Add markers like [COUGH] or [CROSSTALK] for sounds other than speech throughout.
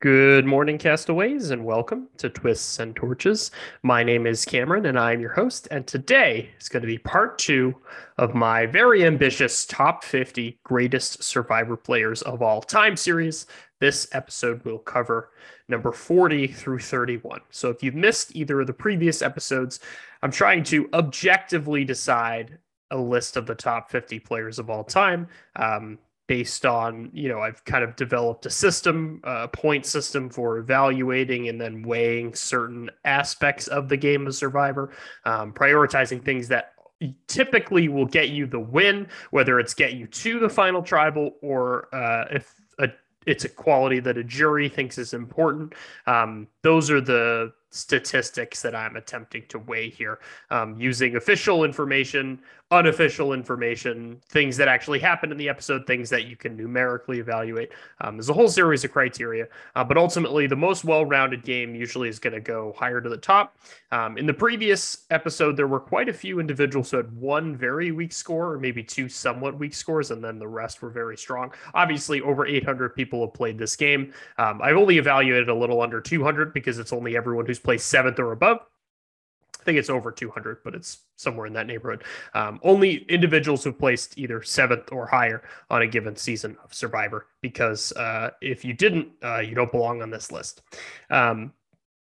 Good morning, castaways, and welcome to Twists and Torches. My name is Cameron, and I'm your host. And today is going to be part two of my very ambitious top 50 greatest survivor players of all time series. This episode will cover number 40 through 31. So if you've missed either of the previous episodes, I'm trying to objectively decide a list of the top 50 players of all time. Um, based on you know i've kind of developed a system a point system for evaluating and then weighing certain aspects of the game of survivor um, prioritizing things that typically will get you the win whether it's get you to the final tribal or uh, if a, it's a quality that a jury thinks is important. Um, those are the statistics that I'm attempting to weigh here. Um, using official information, unofficial information, things that actually happened in the episode, things that you can numerically evaluate. Um, there's a whole series of criteria, uh, but ultimately, the most well rounded game usually is going to go higher to the top. Um, in the previous episode, there were quite a few individuals who had one very weak score, or maybe two somewhat weak scores, and then the rest were very strong. Obviously, over 800 people have played this game. Um, I've only evaluated a little under 200 because it's only everyone who's placed seventh or above. I think it's over 200, but it's somewhere in that neighborhood. Um, only individuals who've placed either seventh or higher on a given season of Survivor, because uh, if you didn't, uh, you don't belong on this list. Um,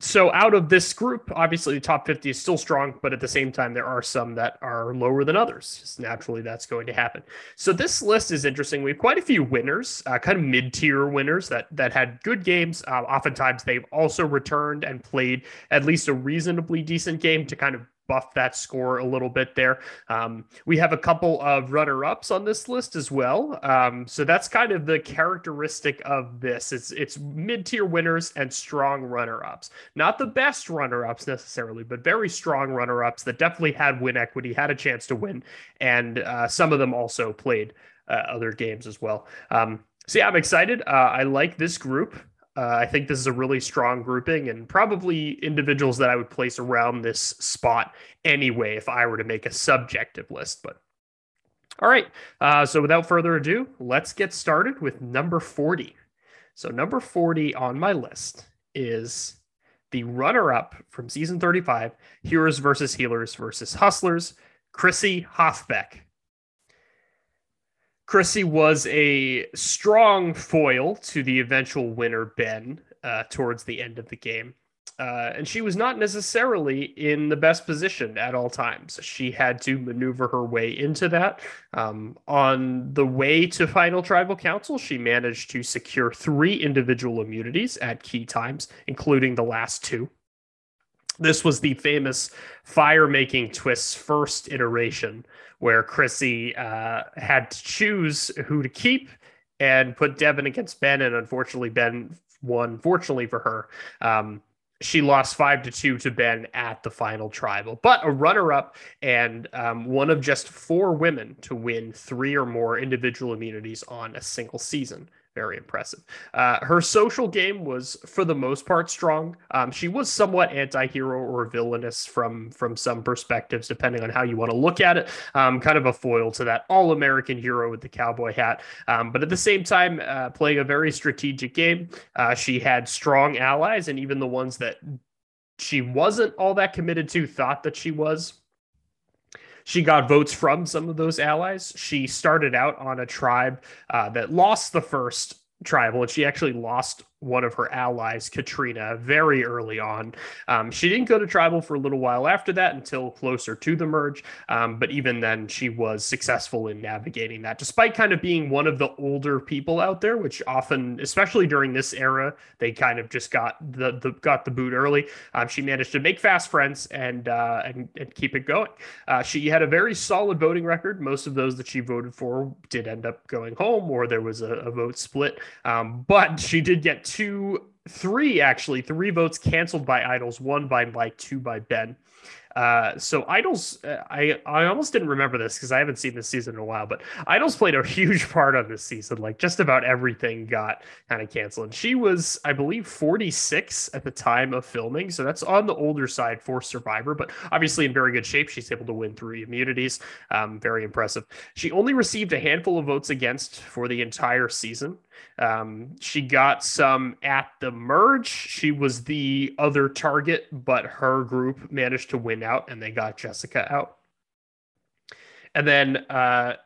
so out of this group, obviously the top 50 is still strong, but at the same time, there are some that are lower than others. Just naturally, that's going to happen. So this list is interesting. We have quite a few winners, uh, kind of mid-tier winners that that had good games. Uh, oftentimes, they've also returned and played at least a reasonably decent game to kind of buff that score a little bit there. Um, we have a couple of runner ups on this list as well. Um, so that's kind of the characteristic of this. It's it's mid tier winners and strong runner ups. Not the best runner ups necessarily, but very strong runner ups that definitely had win equity, had a chance to win, and uh, some of them also played uh, other games as well. Um, so yeah, I'm excited. Uh, I like this group. Uh, I think this is a really strong grouping and probably individuals that I would place around this spot anyway if I were to make a subjective list. But all right. Uh, so without further ado, let's get started with number 40. So, number 40 on my list is the runner up from season 35 Heroes versus Healers versus Hustlers, Chrissy Hoffbeck. Chrissy was a strong foil to the eventual winner, Ben, uh, towards the end of the game. Uh, and she was not necessarily in the best position at all times. She had to maneuver her way into that. Um, on the way to final tribal council, she managed to secure three individual immunities at key times, including the last two. This was the famous fire making twist's first iteration, where Chrissy uh, had to choose who to keep and put Devon against Ben. And unfortunately, Ben won, fortunately for her. Um, she lost five to two to Ben at the final tribal, but a runner up and um, one of just four women to win three or more individual immunities on a single season very impressive. Uh, her social game was, for the most part, strong. Um, she was somewhat anti-hero or villainous from from some perspectives, depending on how you want to look at it. Um, kind of a foil to that all-American hero with the cowboy hat, um, but at the same time, uh, playing a very strategic game. Uh, she had strong allies, and even the ones that she wasn't all that committed to thought that she was she got votes from some of those allies. She started out on a tribe uh, that lost the first tribal, and she actually lost one of her allies, Katrina, very early on. Um, she didn't go to tribal for a little while after that until closer to the merge. Um, but even then, she was successful in navigating that, despite kind of being one of the older people out there, which often, especially during this era, they kind of just got the, the got the boot early. Um, she managed to make fast friends and uh, and, and keep it going. Uh, she had a very solid voting record. Most of those that she voted for did end up going home, or there was a, a vote split. Um, but she did get two, three actually, three votes canceled by Idols, one by Mike, two by Ben. Uh, so Idols, uh, I I almost didn't remember this because I haven't seen this season in a while, but Idols played a [LAUGHS] huge part on this season. Like just about everything got kind of canceled. And she was, I believe, 46 at the time of filming, so that's on the older side for Survivor, but obviously in very good shape. She's able to win three immunities. Um, very impressive. She only received a handful of votes against for the entire season. Um, she got some at the merge. She was the other target, but her group managed to win out and they got Jessica out. And then uh,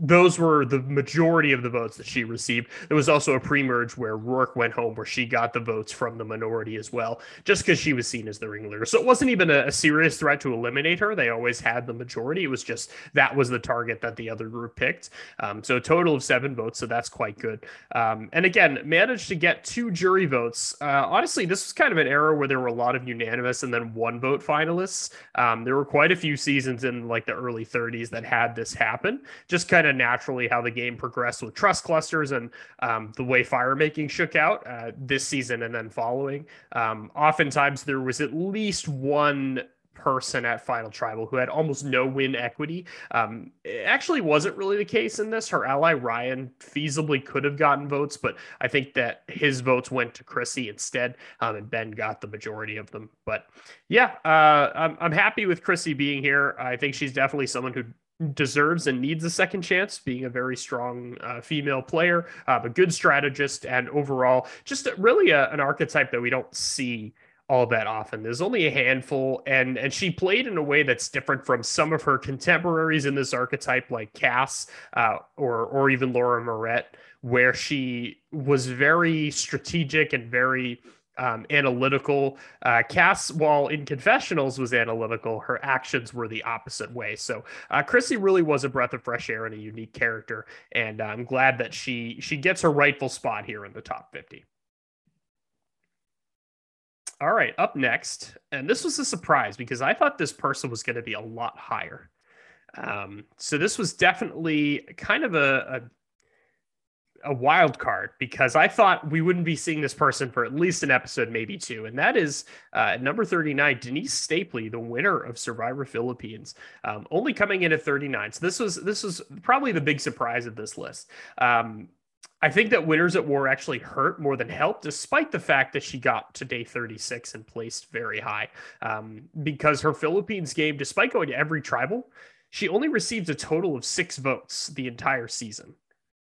those were the majority of the votes that she received. There was also a pre-merge where Roark went home, where she got the votes from the minority as well, just because she was seen as the ringleader. So it wasn't even a, a, serious threat to eliminate her. They always had the majority. It was just that was the target that the other group picked. Um, so total of seven votes. So that's quite good. Um, and again, managed to get two jury votes. Uh, honestly, this was kind of an era where there were a lot of unanimous and then one vote finalists. Um, there were quite a few seasons in like the early 30s that had this happen. Just kind of of naturally how the game progressed with trust clusters and um, the way fire making shook out uh, this season and then following. Um, oftentimes, there was at least one person at Final Tribal who had almost no win equity. Um, it actually wasn't really the case in this. Her ally Ryan feasibly could have gotten votes, but I think that his votes went to Chrissy instead, um, and Ben got the majority of them. But yeah, uh, I'm, I'm happy with Chrissy being here. I think she's definitely someone who deserves and needs a second chance, being a very strong uh, female player, uh, a good strategist, and overall just really a, an archetype that we don't see all that often. There's only a handful, and and she played in a way that's different from some of her contemporaries in this archetype, like Kass uh, or or even Laura Morett, where she was very strategic and very um, analytical. Uh, Kass, while in confessionals was analytical, her actions were the opposite way. So uh, Chrissy really was a breath of fresh air and a unique character, and I'm glad that she she gets her rightful spot here in the top 50. All right, up next, and this was a surprise because I thought this person was going to be a lot higher. Um, so this was definitely kind of a, a a wild card because I thought we wouldn't be seeing this person for at least an episode, maybe two, and that is uh, number 39, Denise Stapley, the winner of Survivor Philippines, um, only coming in at 39. So this was this was probably the big surprise of this list. Um, I think that Winners at War actually hurt more than helped, despite the fact that she got to day 36 and placed very high. Um, because her Philippines game, despite going to every tribal, she only received a total of six votes the entire season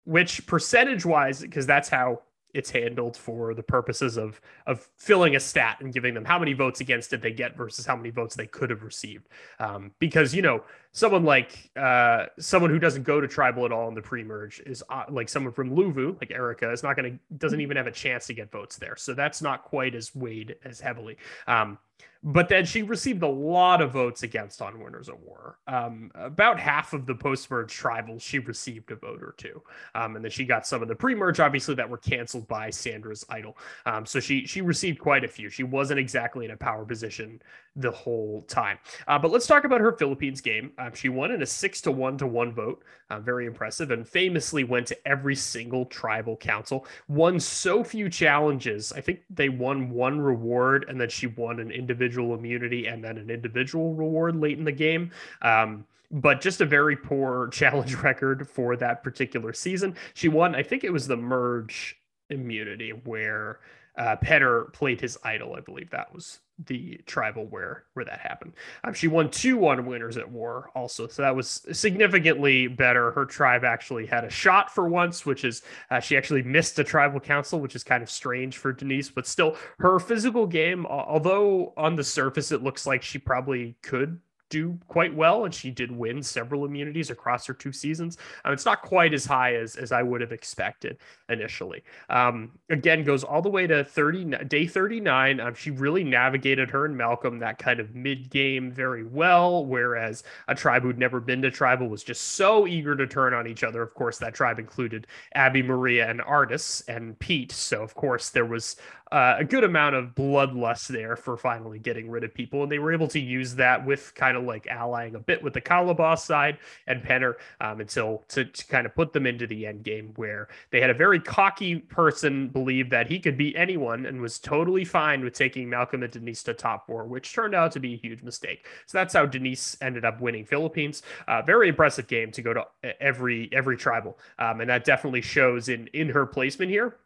which percentage wise, because that's how it's handled for the purposes of of filling a stat and giving them how many votes against did they get versus how many votes they could have received. Um, because you know someone like uh, someone who doesn't go to tribal at all in the pre-merge is uh, like someone from Luvu, like Erika, is not going to doesn't even have a chance to get votes there. So that's not quite as weighed as heavily. Um, but then she received a lot of votes against on Winners at War. Um, about half of the post-merge tribals, she received a vote or two, um, and then she got some of the pre-merge, obviously, that were canceled by Sandra's idol. Um, so she she received quite a few. She wasn't exactly in a power position the whole time. Uh, but let's talk about her Philippines game. Um, she won in a six to one to one vote, uh, very impressive, and famously went to every single tribal council. Won so few challenges. I think they won one reward, and then she won an individual immunity and then an individual reward late in the game. Um, but just a very poor [LAUGHS] challenge record for that particular season. She won, I think it was the merge immunity where uh, Penner played his idol. I believe that was the tribal where where that happened. Um, she won two on winners at war also, so that was significantly better. Her tribe actually had a shot for once, which is uh, she actually missed a tribal council, which is kind of strange for Denise. But still, her physical game, although on the surface it looks like she probably could do quite well, and she did win several immunities across her two seasons. Um, it's not quite as high as as I would have expected initially. Um, again, goes all the way to thirty day thirty nine. Um, she really navigated her and Malcolm that kind of mid game very well, whereas a tribe who'd never been to tribal was just so eager to turn on each other. Of course, that tribe included Abby, Maria, and Artis and Pete. So of course there was uh, a good amount of bloodlust there for finally getting rid of people, and they were able to use that with kind of of like allying a bit with the Kalabaw side and Penner um, until to, to kind of put them into the end game where they had a very cocky person believe that he could beat anyone and was totally fine with taking Malcolm and Denise to top four, which turned out to be a huge mistake. So that's how Denise ended up winning Philippines. Uh, very impressive game to go to every every tribal, um, and that definitely shows in in her placement here.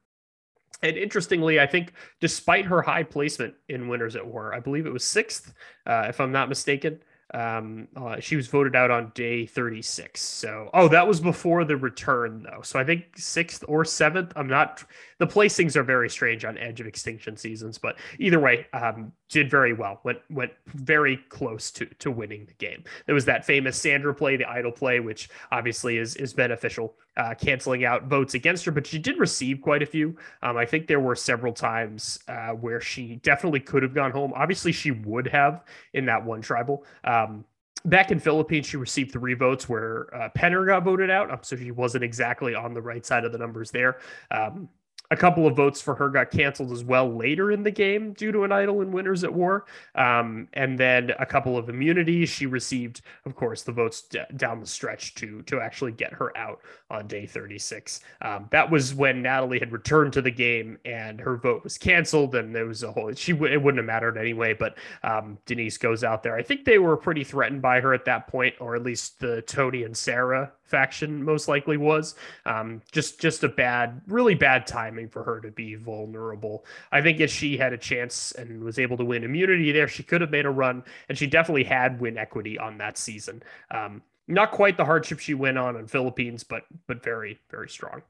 And interestingly, I think despite her high placement in Winners at War, I believe it was sixth, uh, if I'm not mistaken. Um, uh, she was voted out on day 36. So, oh, that was before the return, though. So I think sixth or seventh. I'm not. The placings are very strange on Edge of Extinction seasons, but either way, um, did very well. Went went very close to to winning the game. There was that famous Sandra play, the idol play, which obviously is is beneficial, uh, canceling out votes against her. But she did receive quite a few. Um, I think there were several times uh, where she definitely could have gone home. Obviously, she would have in that one tribal. Um, back in Philippines, she received three votes where uh, Penner got voted out. Um, so she wasn't exactly on the right side of the numbers there. Um, a couple of votes for her got canceled as well later in the game due to an idol in Winners at War. Um, and then a couple of immunities. She received, of course, the votes d- down the stretch to to actually get her out on day 36. Um, that was when Natalie had returned to the game and her vote was canceled. And there was a whole, she w- it wouldn't have mattered anyway. But um, Denise goes out there. I think they were pretty threatened by her at that point, or at least the Tony and Sarah faction most likely was. Um, just just a bad, really bad timing for her to be vulnerable. I think if she had a chance and was able to win immunity there, she could have made a run, and she definitely had win equity on that season. Um, not quite the hardship she went on in Philippines, but but very very strong.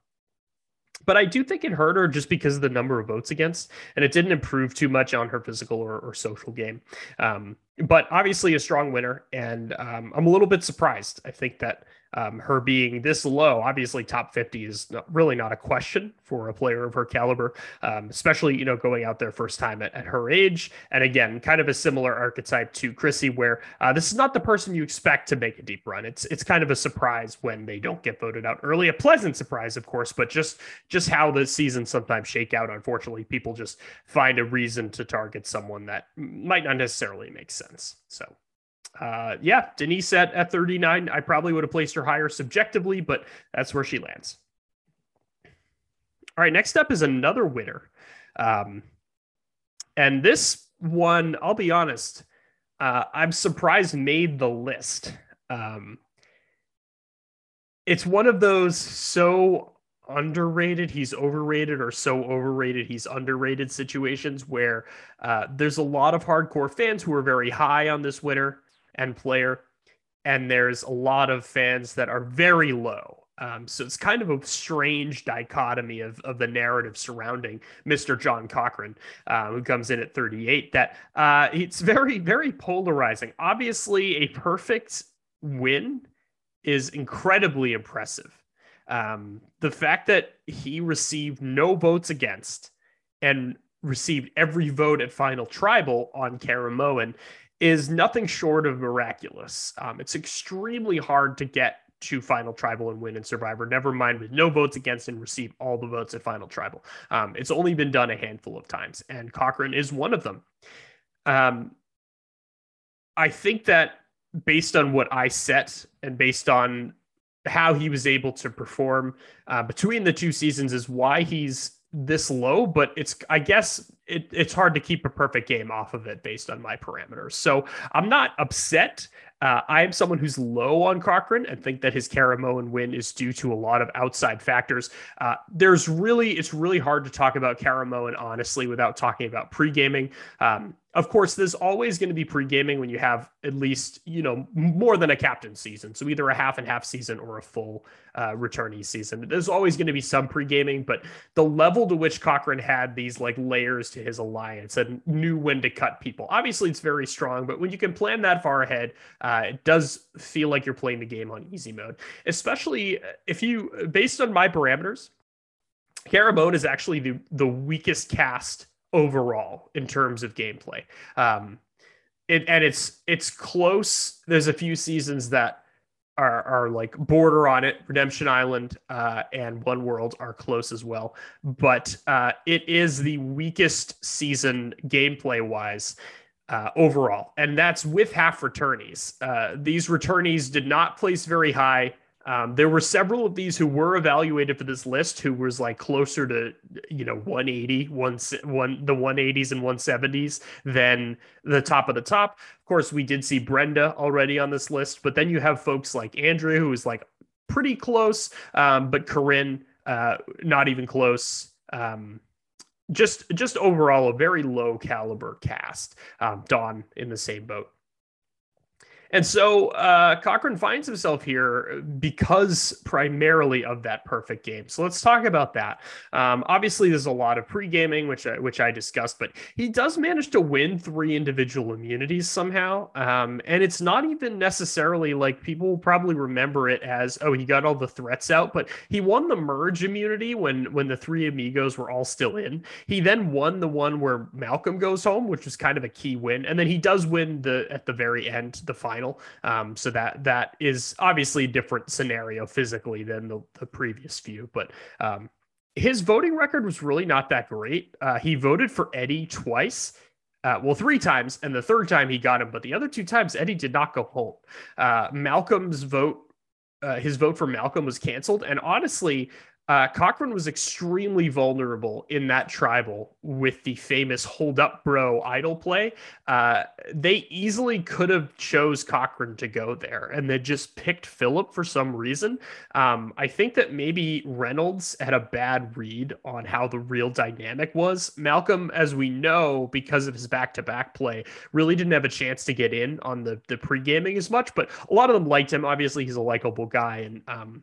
But I do think it hurt her just because of the number of votes against, and it didn't improve too much on her physical or, or social game. Um, but obviously a strong winner, and um, I'm a little bit surprised. I think that um, her being this low, obviously top 50 is not, really not a question for a player of her caliber, um, especially, you know, going out there first time at, at, her age. And again, kind of a similar archetype to Chrissy, where uh, this is not the person you expect to make a deep run. It's, it's kind of a surprise when they don't get voted out early, a pleasant surprise, of course, but just, just how the seasons sometimes shake out. Unfortunately, people just find a reason to target someone that might not necessarily make sense. So uh, yeah, Denise at, at 39, I probably would have placed her higher subjectively, but that's where she lands. All right, next up is another winner. Um, and this one, I'll be honest, uh, I'm surprised made the list. Um, it's one of those so underrated he's overrated or so overrated he's underrated situations where uh, there's a lot of hardcore fans who are very high on this winner and player. And there's a lot of fans that are very low. Um, so it's kind of a strange dichotomy of, of the narrative surrounding Mr. John Cochran, uh, who comes in at 38. That uh, it's very, very polarizing. Obviously, a perfect win is incredibly impressive. Um, the fact that he received no votes against and received every vote at final tribal on Caramoan is nothing short of miraculous. Um, it's extremely hard to get to final tribal and win in survivor never mind with no votes against and receive all the votes at final tribal um, it's only been done a handful of times and cochran is one of them um, i think that based on what i set and based on how he was able to perform uh, between the two seasons is why he's this low, but it's I guess it, it's hard to keep a perfect game off of it based on my parameters. So I'm not upset. Uh, I am someone who's low on Cochran and think that his Caramoan win is due to a lot of outside factors. Uh, there's really, it's really hard to talk about Caramoan honestly without talking about pre gaming. Um, of course, there's always going to be pre gaming when you have at least, you know, more than a captain season. So either a half and half season or a full uh, returnee season. There's always going to be some pre gaming, but the level to which Cochran had these like layers to his alliance and knew when to cut people, obviously it's very strong, but when you can plan that far ahead, uh, it does feel like you're playing the game on easy mode, especially if you, based on my parameters, Caramoan is actually the, the weakest cast overall in terms of gameplay. Um, it, and it's it's close. There's a few seasons that are are like border on it. Redemption Island uh, and One World are close as well, but uh, it is the weakest season gameplay wise. uh, overall, and that's with half returnees. Uh, these returnees did not place very high. Um, there were several of these who were evaluated for this list who was like closer to you know 180 one, one the 180s and 170s than the top of the top. Of course we did see brenda already on this list but then you have folks like andrea who is like pretty close um, but corinne uh, not even close. Um, just just overall a very low caliber cast um, dawn in the same boat and so uh, Cochran finds himself here because primarily of that perfect game. So let's talk about that. Um, obviously, there's a lot of pre gaming, which I, which I discussed, but he does manage to win three individual immunities somehow. Um, and it's not even necessarily like people will probably remember it as, oh, he got all the threats out, but he won the merge immunity when when the three amigos were all still in. He then won the one where Malcolm goes home, which was kind of a key win, and then he does win the at the very end the final Um, so that that is obviously a different scenario physically than the, the previous few, but um, his voting record was really not that great. Uh, he voted for Eddie twice. Uh, well, three times, and the third time he got him, but the other two times Eddie did not go home. Uh, Malcolm's vote, uh, his vote for Malcolm was canceled, and honestly, uh, Cochran was extremely vulnerable in that tribal with the famous "Hold Up, Bro" idol play. Uh, they easily could have chose Cochran to go there, and they just picked Philip for some reason. Um, I think that maybe Reynolds had a bad read on how the real dynamic was. Malcolm, as we know, because of his back-to-back play, really didn't have a chance to get in on the the pre-gaming as much. But a lot of them liked him. Obviously, he's a likable guy, and um,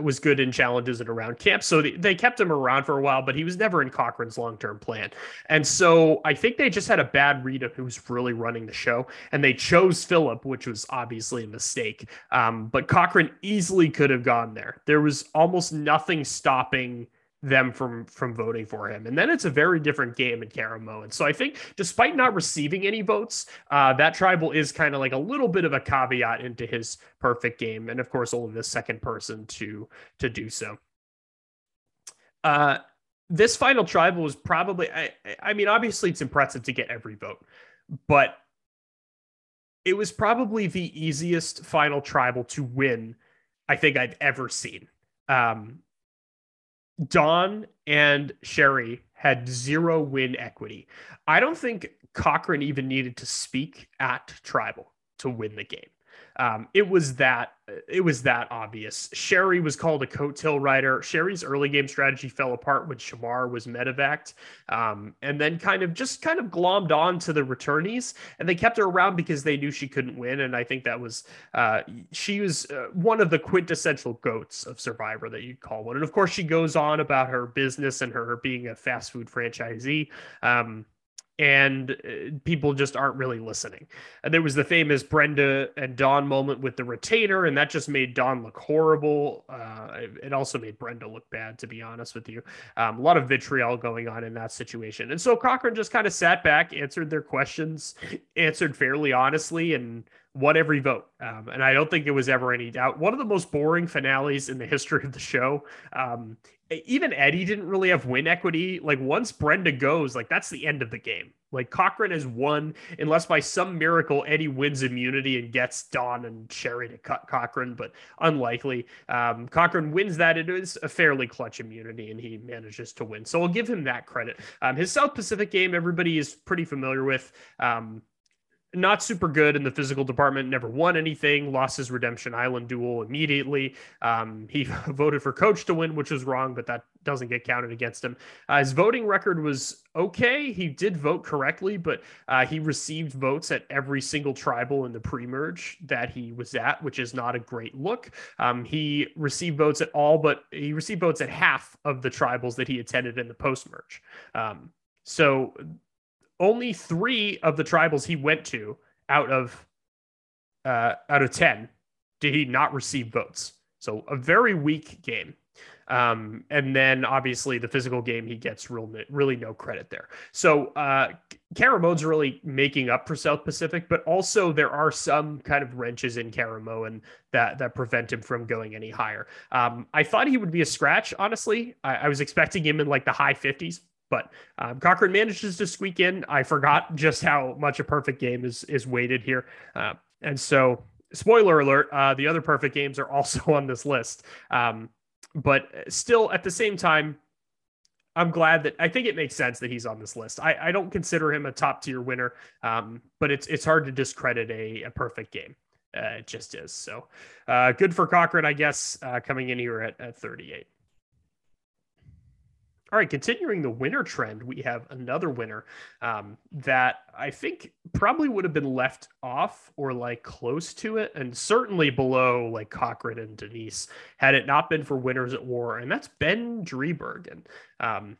was good in challenges and around camp. So they, they kept him around for a while, but he was never in Cochran's long term plan. And so I think they just had a bad read of who's really running the show. And they chose Philip, which was obviously a mistake. Um, but Cochran easily could have gone there. There was almost nothing stopping them from from voting for him. And then it's a very different game in Caramoan. And so I think despite not receiving any votes, uh, that tribal is kind of like a little bit of a caveat into his perfect game. And of course, only the second person to to do so. Uh, this final tribal was probably I, I mean, obviously it's impressive to get every vote, but it was probably the easiest final tribal to win I think I've ever seen. Um, Dawn and Sherry had zero win equity. I don't think Cochran even needed to speak at Tribal to win the game. Um, it was that it was that obvious. Sherry was called a coattail rider. Sherry's early game strategy fell apart when Shamar was medevaced, um, and then kind of just kind of glommed on to the returnees, and they kept her around because they knew she couldn't win. And I think that was uh, she was uh, one of the quintessential goats of Survivor that you'd call one. And of course, she goes on about her business and her being a fast food franchisee. Um, and uh, people just aren't really listening. And there was the famous Brenda and Dawn moment with the retainer, and that just made Dawn look horrible. Uh, it also made Brenda look bad, to be honest with you. Um, a lot of vitriol going on in that situation. And so Cochran just kind of sat back, answered their questions, [LAUGHS] answered fairly honestly, and won every vote. Um, and I don't think it was ever any doubt. One of the most boring finales in the history of the show. Um, even Eddie didn't really have win equity. Like once Brenda goes, like that's the end of the game. Like Cochran has won, unless by some miracle Eddie wins immunity and gets Dawn and Sherry to cut Cochran, but unlikely. Um, Cochran wins that. It is a fairly clutch immunity, and he manages to win. So I'll give him that credit. Um, his South Pacific game, everybody is pretty familiar with. Um, not super good in the physical department, never won anything, lost his Redemption Island duel immediately. Um, he [LAUGHS] voted for coach to win, which was wrong, but that doesn't get counted against him. Uh, his voting record was okay. He did vote correctly, but uh, he received votes at every single tribal in the pre merge that he was at, which is not a great look. Um, he received votes at all, but he received votes at half of the tribals that he attended in the post merge. Um, so only three of the tribals he went to out of uh, out of ten did he not receive votes. So a very weak game. Um, and then obviously the physical game, he gets real, really no credit there. So uh, Caramoan's really making up for South Pacific, but also there are some kind of wrenches in Caramoan that that prevent him from going any higher. Um, I thought he would be a scratch, honestly. I, I was expecting him in like the high 50s But um, Cochran manages to squeak in. I forgot just how much a perfect game is is weighted here, uh, and so spoiler alert: uh, the other perfect games are [LAUGHS] also on this list. Um, but still, at the same time, I'm glad that I think it makes sense that he's on this list. I, I don't consider him a top tier winner, um, but it's it's hard to discredit a, a perfect game. Uh, it just is. So uh, good for Cochran, I guess, uh, coming in here at, at 38. All right, continuing the winner trend, we have another winner um, that I think probably would have been left off or like close to it, and certainly below like Cochran and Denise had it not been for winners at war, and that's Ben Driebergen. And um,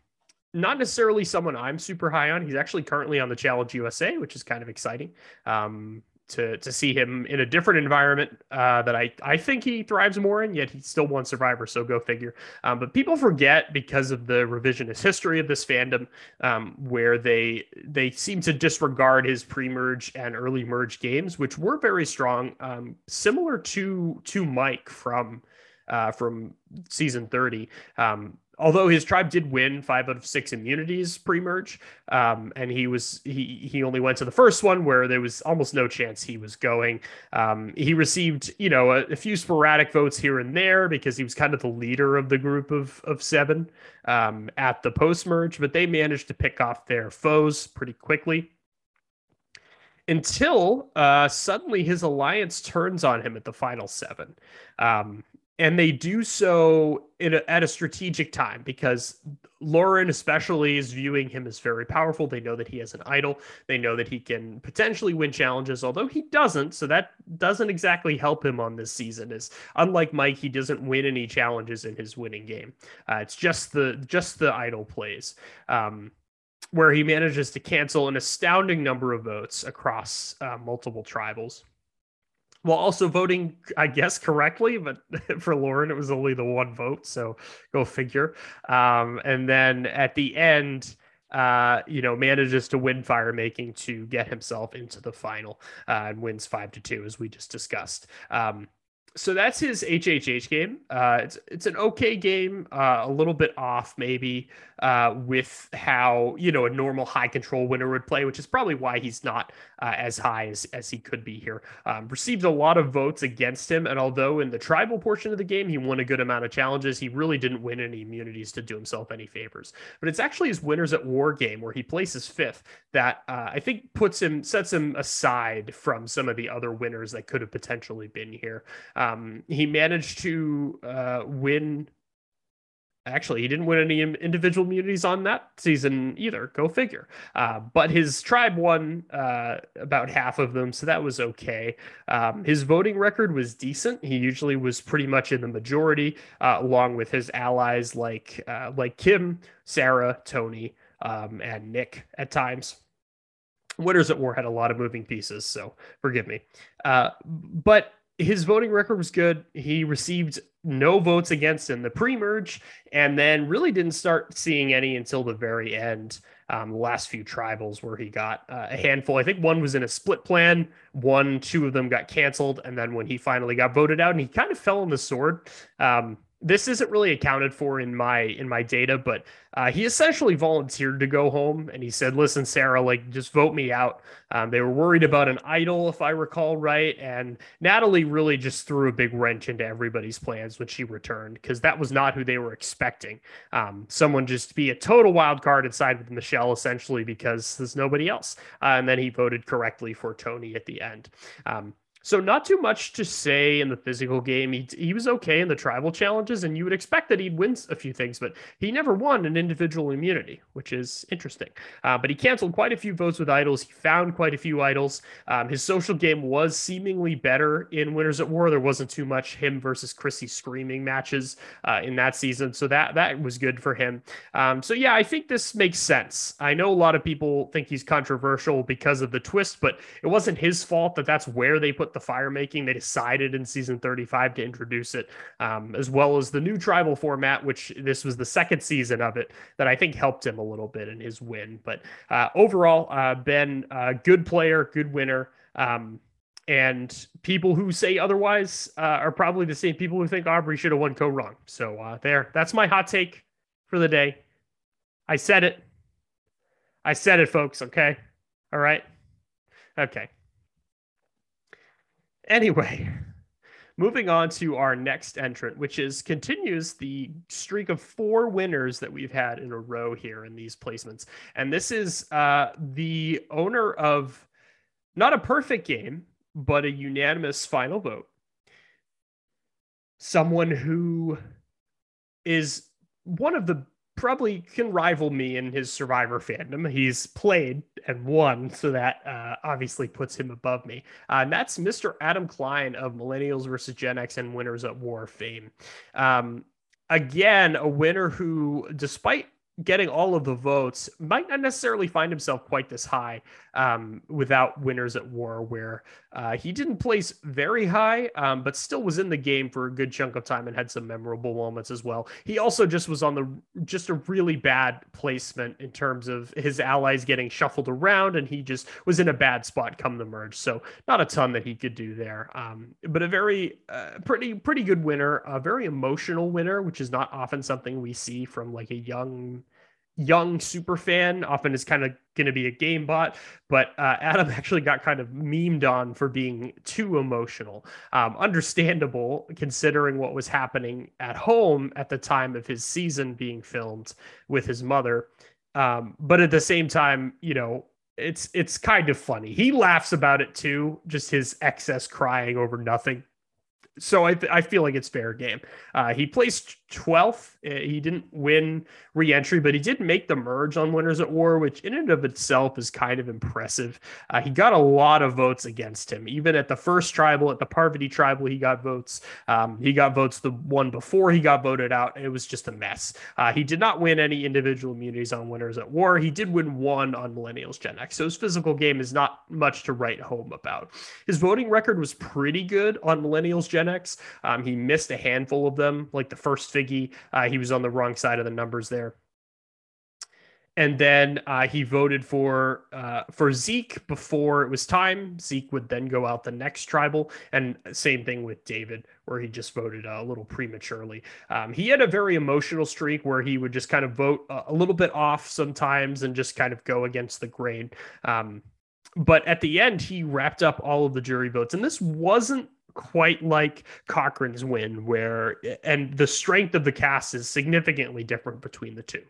not necessarily someone I'm super high on. He's actually currently on the Challenge USA, which is kind of exciting. Um, to to see him in a different environment uh, that I I think he thrives more in. Yet he still won Survivor, so go figure. Um, but people forget because of the revisionist history of this fandom, um, where they they seem to disregard his pre-merge and early merge games, which were very strong, um, similar to to Mike from uh, from season 30. Um, although his tribe did win five out of six immunities pre-merge um, and he was he he only went to the first one where there was almost no chance he was going um, he received you know a, a, few sporadic votes here and there because he was kind of the leader of the group of of seven um, at the post-merge but they managed to pick off their foes pretty quickly until uh, suddenly his alliance turns on him at the final seven. And they do so a, at a strategic time because Lauren, especially, is viewing him as very powerful. They know that he has an idol. They know that he can potentially win challenges, although he doesn't. So that doesn't exactly help him on this season. Is unlike Mike, he doesn't win any challenges in his winning game. Uh, it's just the just the idol plays. Um, where he manages to cancel an astounding number of votes across uh, multiple tribals while also voting, I guess, correctly. But [LAUGHS] for Lauren, it was only the one vote. So go figure. Um, and then at the end, uh, you know, manages to win fire making to get himself into the final uh, and wins five to two, as we just discussed. Um, so that's his HHH game. Uh, it's it's an okay game, uh, a little bit off maybe uh, with how you know a normal high control winner would play, which is probably why he's not uh, as high as as he could be here. Um, received a lot of votes against him, and although in the tribal portion of the game he won a good amount of challenges, he really didn't win any immunities to do himself any favors. But it's actually his winners at war game where he places fifth that uh, I think puts him sets him aside from some of the other winners that could have potentially been here. Um, he managed to uh, win. Actually, he didn't win any individual immunities on that season either. Go figure. Uh, but his tribe won uh, about half of them, so that was okay. Um, his voting record was decent. He usually was pretty much in the majority, uh, along with his allies like uh, like Kim, Sarah, Tony, um, and Nick at times. Winners at War had a lot of moving pieces, so forgive me. Uh, but his voting record was good. He received no votes against in the pre-merge, and then really didn't start seeing any until the very end. Um, the last few tribals where he got uh, a handful. I think one was in a split plan. One, two of them got canceled, and then when he finally got voted out, and he kind of fell on the sword. Um, this isn't really accounted for in my in my data, but uh, he essentially volunteered to go home, and he said, "Listen, Sarah, like just vote me out." Um, they were worried about an idol, if I recall right, and Natalie really just threw a big wrench into everybody's plans when she returned because that was not who they were expecting. Um, someone just be a total wild card inside with Michelle, essentially because there's nobody else, uh, and then he voted correctly for Tony at the end. Um, so not too much to say in the physical game. He, he was okay in the tribal challenges, and you would expect that he'd win a few things, but he never won an individual immunity, which is interesting. Uh, but he canceled quite a few votes with idols. He found quite a few idols. Um, his social game was seemingly better in Winners at War. There wasn't too much him versus Chrissy screaming matches uh, in that season, so that that was good for him. Um, so yeah, I think this makes sense. I know a lot of people think he's controversial because of the twist, but it wasn't his fault that that's where they put the fire making. They decided in season 35 to introduce it, um, as well as the new tribal format, which this was the second season of it that I think helped him a little bit in his win. But uh, overall, uh, Ben, uh, good player, good winner. Um, and people who say otherwise uh, are probably the same people who think Aubrey should have won Kaoh Rong. So uh, there, that's my hot take for the day. I said it. I said it, folks. Okay. All right. Okay. Anyway, [LAUGHS] moving on to our next entrant, which is continues the streak of four winners that we've had in a row here in these placements. And this is uh, the owner of not a perfect game, but a unanimous final vote. Someone who is one of the probably can rival me in his survivor fandom. He's played and won, so that uh, obviously puts him above me. Uh, and that's Mr. Adam Klein of Millennials versus Gen X and Winners at War fame. Um, again, a winner who, despite getting all of the votes might not necessarily find himself quite this high um, without winners at war where uh, he didn't place very high um, but still was in the game for a good chunk of time and had some memorable moments as well. He also just was on the just a really bad placement in terms of his allies getting shuffled around and he just was in a bad spot come the merge. So not a ton that he could do there um, but a very uh, pretty pretty good winner a very emotional winner which is not often something we see from like a young young super fan often is kind of going to be a game bot but uh, [LAUGHS] adam actually got kind of memed on for being too emotional. Um, understandable considering what was happening at home at the time of his season being filmed with his mother. Um, but at the same time you know it's it's kind of funny. He laughs about it too just his excess crying over nothing. So I, th- I feel like it's fair game. Uh, he placed 12th. Uh, he didn't win reentry, but he did make the merge on Winners at War, which in and of itself is kind of impressive. Uh, he got a lot of votes against him. Even at the first tribal, at the Parvati tribal, he got votes. Um, he got votes the one before he got voted out. It was just a mess. Uh, he did not win any individual immunities on Winners at War. He did win one on Millennials Gen X. So his physical game is not much to write home about. His voting record was pretty good on Millennials Gen X. Um, he missed a handful of them, like the first Figgy. Uh, he was on the wrong side of the numbers there. And then uh, he voted for uh, for Zeke before it was time. Zeke would then go out the next tribal, and same thing with David, where he just voted a little prematurely. Um, he had a very emotional streak where he would just kind of vote a, little bit off sometimes and just kind of go against the grain. Um, but at the end, he wrapped up all of the jury votes, and this wasn't quite like Cochran's win, where and the strength of the cast is significantly different between the two.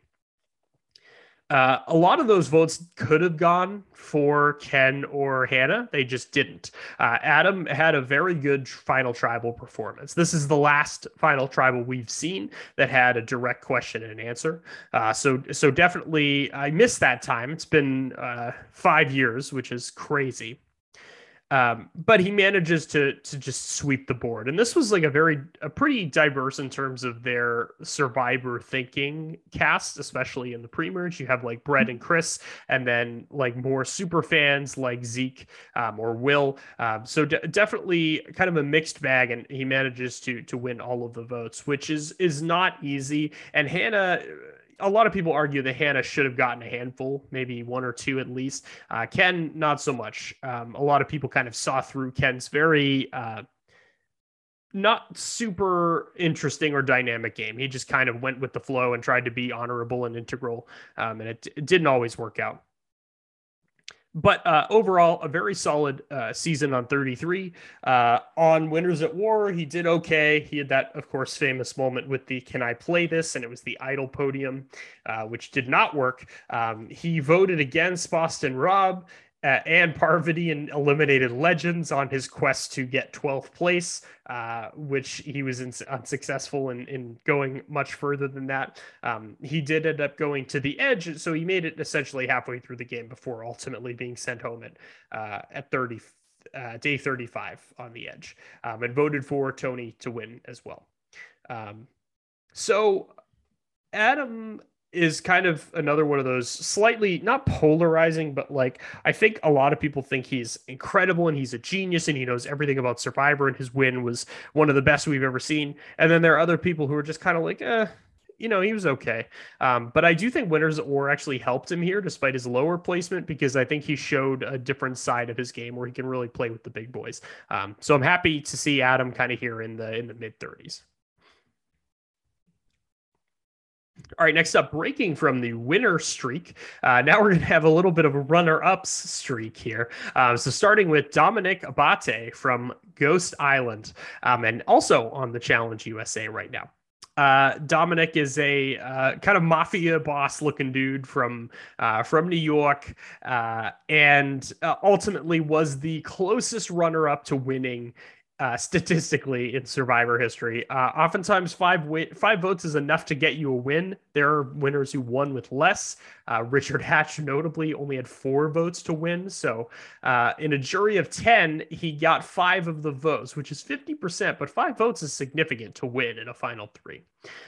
Uh, a lot of those votes could have gone for Ken or Hannah. They just didn't. Uh, Adam had a very good final tribal performance. This is the last final tribal we've seen that had a direct question and answer. Uh, so, so definitely, I missed that time. It's been uh, five years, which is crazy. Um, but he manages to to just sweep the board, and this was like a very a pretty diverse in terms of their survivor thinking cast, especially in the pre-merge. You have like Brett and Chris, and then like more super fans like Zeke um, or Will. Um, so de- definitely kind of a mixed bag, and he manages to to win all of the votes, which is is not easy. And Hannah a lot of people argue that Hannah should have gotten a handful, maybe one or two at least. Uh, Ken, not so much. Um, a lot of people kind of saw through Ken's very uh, not super interesting or dynamic game. He just kind of went with the flow and tried to be honorable and integral, um, and it, it didn't always work out but uh, overall, a very solid uh, season on 33. Uh, on Winners at War, he did okay. He had that, of course, famous moment with the "Can I play this?" and it was the idol podium, uh, which did not work. Um, he voted against Boston Rob uh, and Parvati and eliminated Legends on his quest to get 12th place, uh, which he was in, unsuccessful in, in going much further than that. Um, he did end up going to the edge, so he made it essentially halfway through the game before ultimately being sent home at uh, at 30 uh, day 35 on the edge, um, and voted for Tony to win as well. Um, so Adam is kind of another one of those slightly not polarizing, but like I think a lot of people think he's incredible and he's a genius and he knows everything about Survivor and his win was one of the best we've ever seen. And then there are other people who are just kind of like, eh, you know, he was okay. Um, but I do think Winners War actually helped him here despite his lower placement because I think he showed a different side of his game where he can really play with the big boys. Um, so I'm happy to see Adam kind of here in the in the mid 30s. All right, next up, breaking from the winner streak. Uh, now we're going to have a little bit of a runner ups streak here. Uh, so, starting with Domenick Abbate from Ghost Island, um, and also on the Challenge USA right now. Uh, Dominic is a uh, kind of mafia boss looking dude from uh, from New York, uh, and uh, ultimately was the closest runner up to winning uh, statistically in survivor history. Uh, oftentimes, five wi- five votes is enough to get you a win. There are winners who won with less. Uh, Richard Hatch, notably, only had four votes to win. So, uh, in a jury of 10, he got five of the votes, which is 50%, but five votes is significant to win in a final three.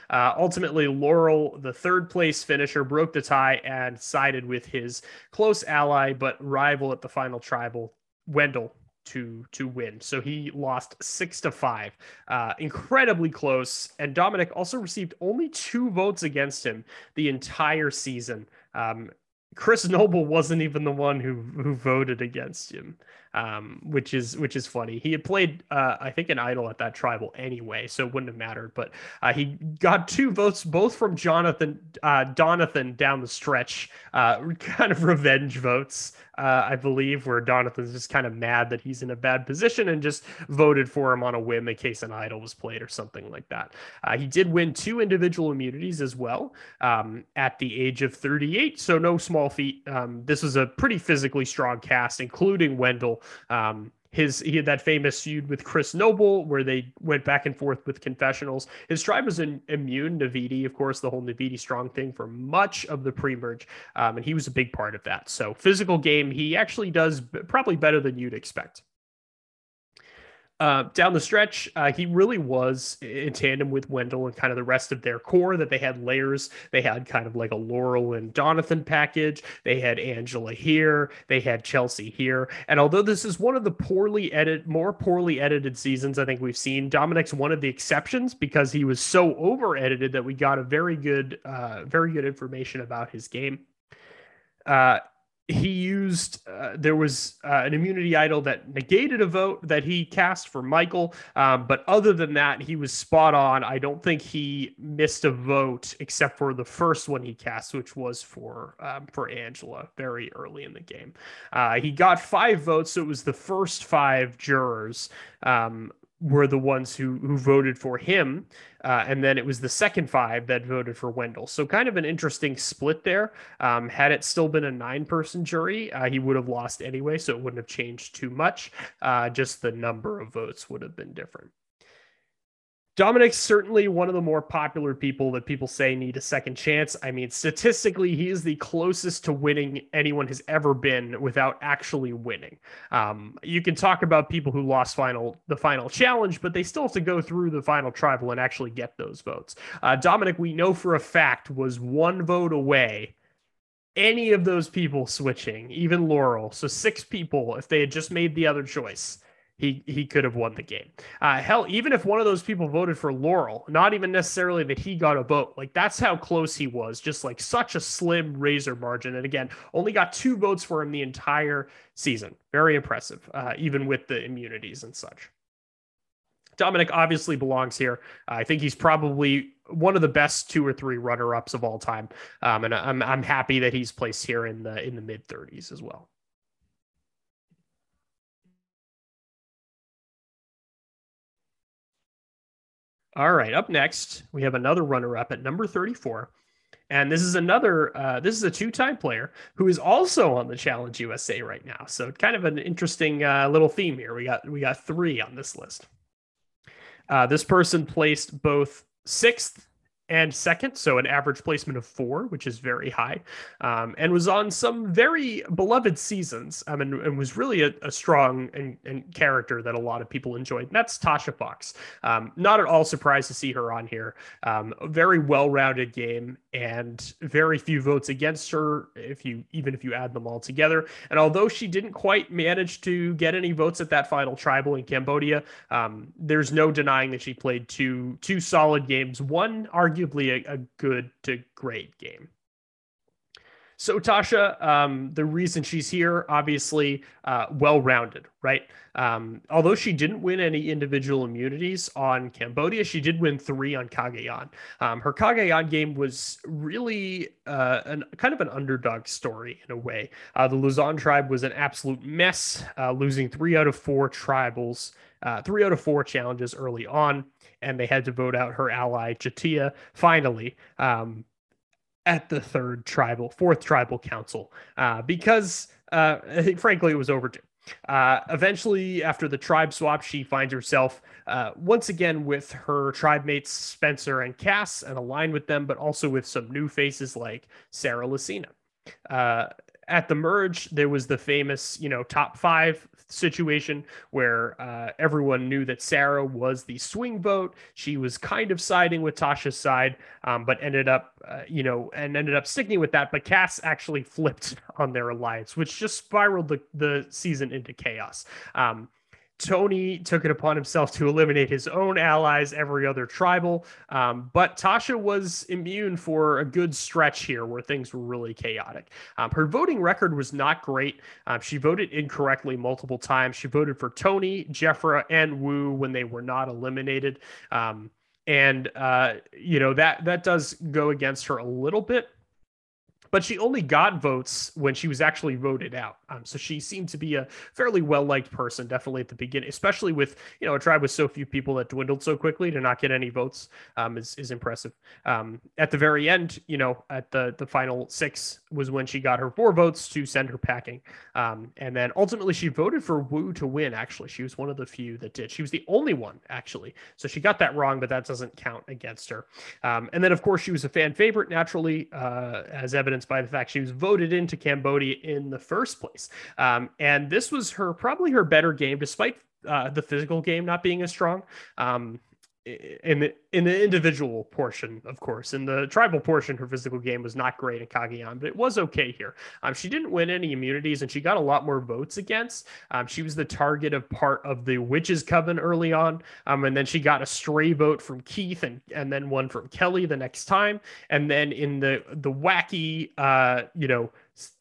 Uh, ultimately, Laurel, the third place finisher, broke the tie and sided with his close ally but rival at the final tribal, Wendell to to win. So he lost six to five, uh, incredibly close. And Domenick also received only two votes against him the entire season. Um, Chris Noble [LAUGHS] wasn't even the one who who voted against him, um, which is which is funny. He had played, uh, I think, an idol at that tribal anyway, so it wouldn't have mattered. But uh, he got two votes, both from Jonathan uh, Donathan down the stretch, uh, [LAUGHS] kind of revenge votes uh, I believe, where Donathan's just kind of mad that he's in a bad position and just voted for him on a whim in case an idol was played or something like that. Uh, he did win two individual immunities as well um, at the age of 38, so no small feat. Um, this was a pretty physically strong cast, including Wendell. Um, his he had that famous feud with Chris Noble where they went back and forth with confessionals. His tribe was in, immune Naviti, of course, the whole Naviti strong thing for much of the pre-merge, um, and he was a big part of that. So physical game, he actually does probably better than you'd expect. Uh, down the stretch, uh, he really was in tandem with Wendell and kind of the rest of their core. That they had layers. They had kind of like a Laurel and Donathan package. They had Angela here. They had Chelsea here. And although this is one of the poorly edited, more poorly edited seasons I think we've seen, Domenick's one of the exceptions because he was so over edited that we got a very good, uh, very good information about his game. Uh, he used uh, there was uh, an immunity idol that negated a vote that he cast for Michael, um, but other than that, he was spot on. I don't think he missed a vote except for the first one he cast, which was for um, for Angela very early in the game. Uh, he got five votes, so it was the first five jurors um, were the ones who who voted for him, uh, and then it was the second five that voted for Wendell. So kind of an interesting split there. Um, had it still been a nine person jury, uh, he would have lost anyway, so it wouldn't have changed too much. Uh, just the number of votes would have been different. Domenick's certainly one of the more popular people that people say need a second chance. I mean, statistically, he is the closest to winning anyone has ever been without actually winning. Um, you can talk about people who lost final the final challenge, but they still have to go through the final tribal and actually get those votes. Uh, Domenick, we know for a fact, was one vote away any of those people switching, even Laurel. So six people, if they had just made the other choice, he he could have won the game. Uh, hell, even if one of those people voted for Laurel, not even necessarily that he got a vote, like that's how close he was. Just like such a slim razor margin, and again, only got two votes for him the entire season. Very impressive, uh, even with the immunities and such. Domenick obviously belongs here. Uh, I think he's probably one of the best two or three runner-ups of all time, um, and I'm I'm happy that he's placed here in the in the mid 30s as well. All right, up next, we have another runner up at number 34. And this is another, uh, this is a two time player who is also on the Challenge USA right now. So, kind of an interesting uh, little theme here. We got, we got three on this list. Uh, this person placed both sixth and second, so an average placement of four, which is very high, um, and was on some very beloved seasons, um, and, and was really a, a strong and, and, character that a lot of people enjoyed. And that's Tasha Fox. Um, not at all surprised to see her on here. Um, very well-rounded game, and very few votes against her, if you even if you add them all together. And although she didn't quite manage to get any votes at that final tribal in Cambodia, um, there's no denying that she played two two solid games. One arguably a, a good to great game. So Tasha, um, the reason she's here, obviously, uh, well-rounded, right? Um, although she didn't win any individual immunities on Cambodia, she did win three on Cagayan. Um, her Cagayan game was really uh, an kind of an underdog story in a way. Uh, the Luzon tribe was an absolute mess, uh, losing three out of four tribals, uh, three out of four challenges early on, and they had to vote out her ally J'Tia finally. Um, at the third tribal, fourth tribal council, uh, because uh, [LAUGHS] frankly, it was overdue. Uh, eventually, after the tribe swap, she finds herself uh, once again with her tribe mates Spencer and Kass and aligned with them, but also with some new faces like Sarah Lacina. Uh, at the merge, there was the famous, you know, top five situation where uh, everyone knew that Sarah was the swing vote. She was kind of siding with Tasha's side, um, but ended up, uh, you know, and ended up sticking with that. But Kass actually flipped [LAUGHS] on their alliance, which just spiraled the, the season into chaos. Um, Tony took it upon himself to eliminate his own allies, every other tribal. Um, but Tasha was immune for a good stretch here where things were really chaotic. Um, her voting record was not great. Um, she voted incorrectly multiple times. She voted for Tony, Jefra, and Woo when they were not eliminated. Um, and uh, you know that that does go against her a little bit but she only got votes when she was actually voted out. Um, so she seemed to be a fairly well liked person, definitely at the beginning, especially with you know a tribe with so few people that dwindled so quickly to not get any votes um, is is impressive. Um, at the very end, you know, at the the final six was when she got her four votes to send her packing, um, and then ultimately she voted for Woo to win. Actually, she was one of the few that did. She was the only one actually, so she got that wrong, but that doesn't count against her. Um, and then of course she was a fan favorite naturally, uh, as evidence evidenced by the fact she was voted into Cambodia in the first place. Um, and this was her probably her better game, despite uh, the physical game not being as strong. Um, in the in the individual portion, of course, in the tribal portion, her physical game was not great in Cagayan, but it was okay here. Um, she didn't win any immunities, and she got a lot more votes against. Um, she was the target of part of the witches coven early on, um, and then she got a stray vote from Keith, and and then one from Kelly the next time, and then in the the wacky, uh, you know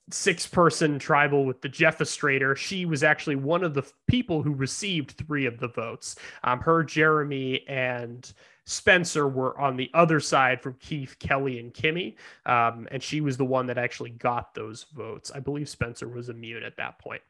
six person tribal with the Jeffastrator. She was actually one of the people who received three of the votes. Um, her, Jeremy, and Spencer were on the other side from Keith, Kelly, and Kimmy. Um, and she was the one that actually got those votes. I believe Spencer was immune at that point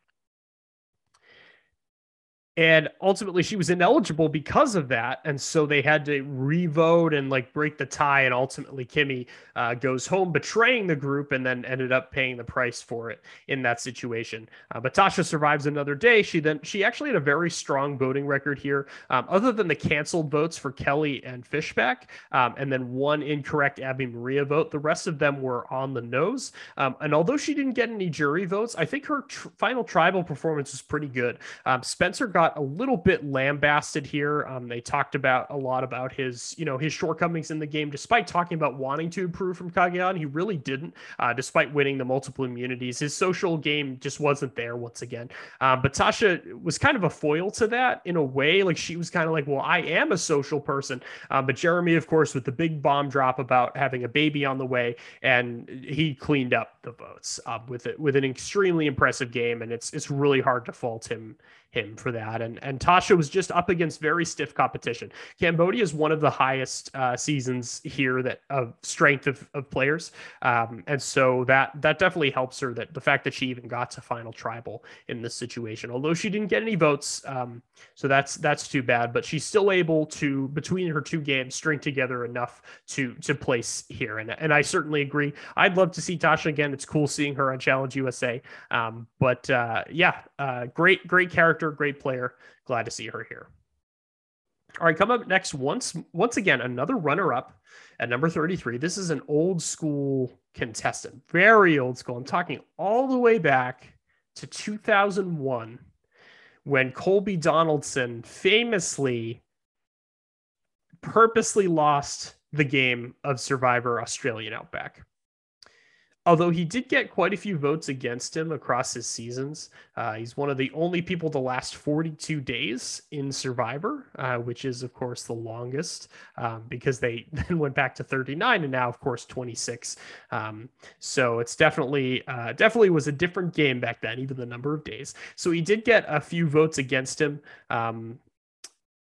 and ultimately she was ineligible because of that. And so they had to revote and like break the tie. And ultimately kimmy uh, goes home betraying the group and then ended up paying the price for it in that situation. Uh, but tasha survives another day. She then she actually had a very strong voting record here um, other than the canceled votes for kelly and Fishbach um, and then one incorrect Abi-Maria vote. The rest of them were on the nose. Um, and although she didn't get any jury votes i think her tr- final tribal performance was pretty good. Um, spencer got got a little bit lambasted here. Um, they talked about a lot about his, you know, his shortcomings in the game, despite talking about wanting to improve from Cagayan. He really didn't, uh, despite winning the multiple immunities. His social game just wasn't there once again. Uh, but Tasha was kind of a foil to that in a way. Like she was kind of like, well, I am a social person. Uh, but Jeremy, of course, with the big bomb drop about having a baby on the way, and he cleaned up the votes uh, with it with an extremely impressive game. And it's it's really hard to fault him him for that. And and Tasha was just up against very stiff competition. Cambodia is one of the highest uh, seasons here that of strength of, of players, um, and so that that definitely helps her. That the fact that she even got to final tribal in this situation, although she didn't get any votes, um, so that's that's too bad. But she's still able to between her two games string together enough to to place here. And and I certainly agree. I'd love to see Tasha again. It's cool seeing her on Challenge USA. Um, but uh, yeah, uh, great great character character, great player. Glad to see her here. All right, come up next once once again another runner up at number 33. This is an old school contestant, very old school. I'm talking all the way back to 2001 when Colby Donaldson famously purposely lost the game of Survivor Australian Outback. Although he did get quite a few votes against him across his seasons. Uh, he's one of the only people to last 42 days in Survivor, uh, which is, of course, the longest um, because they [LAUGHS] then went back to 39 and now, of course, 26. Um, so it's definitely, uh, definitely was a different game back then, even the number of days. So he did get a few votes against him. Um,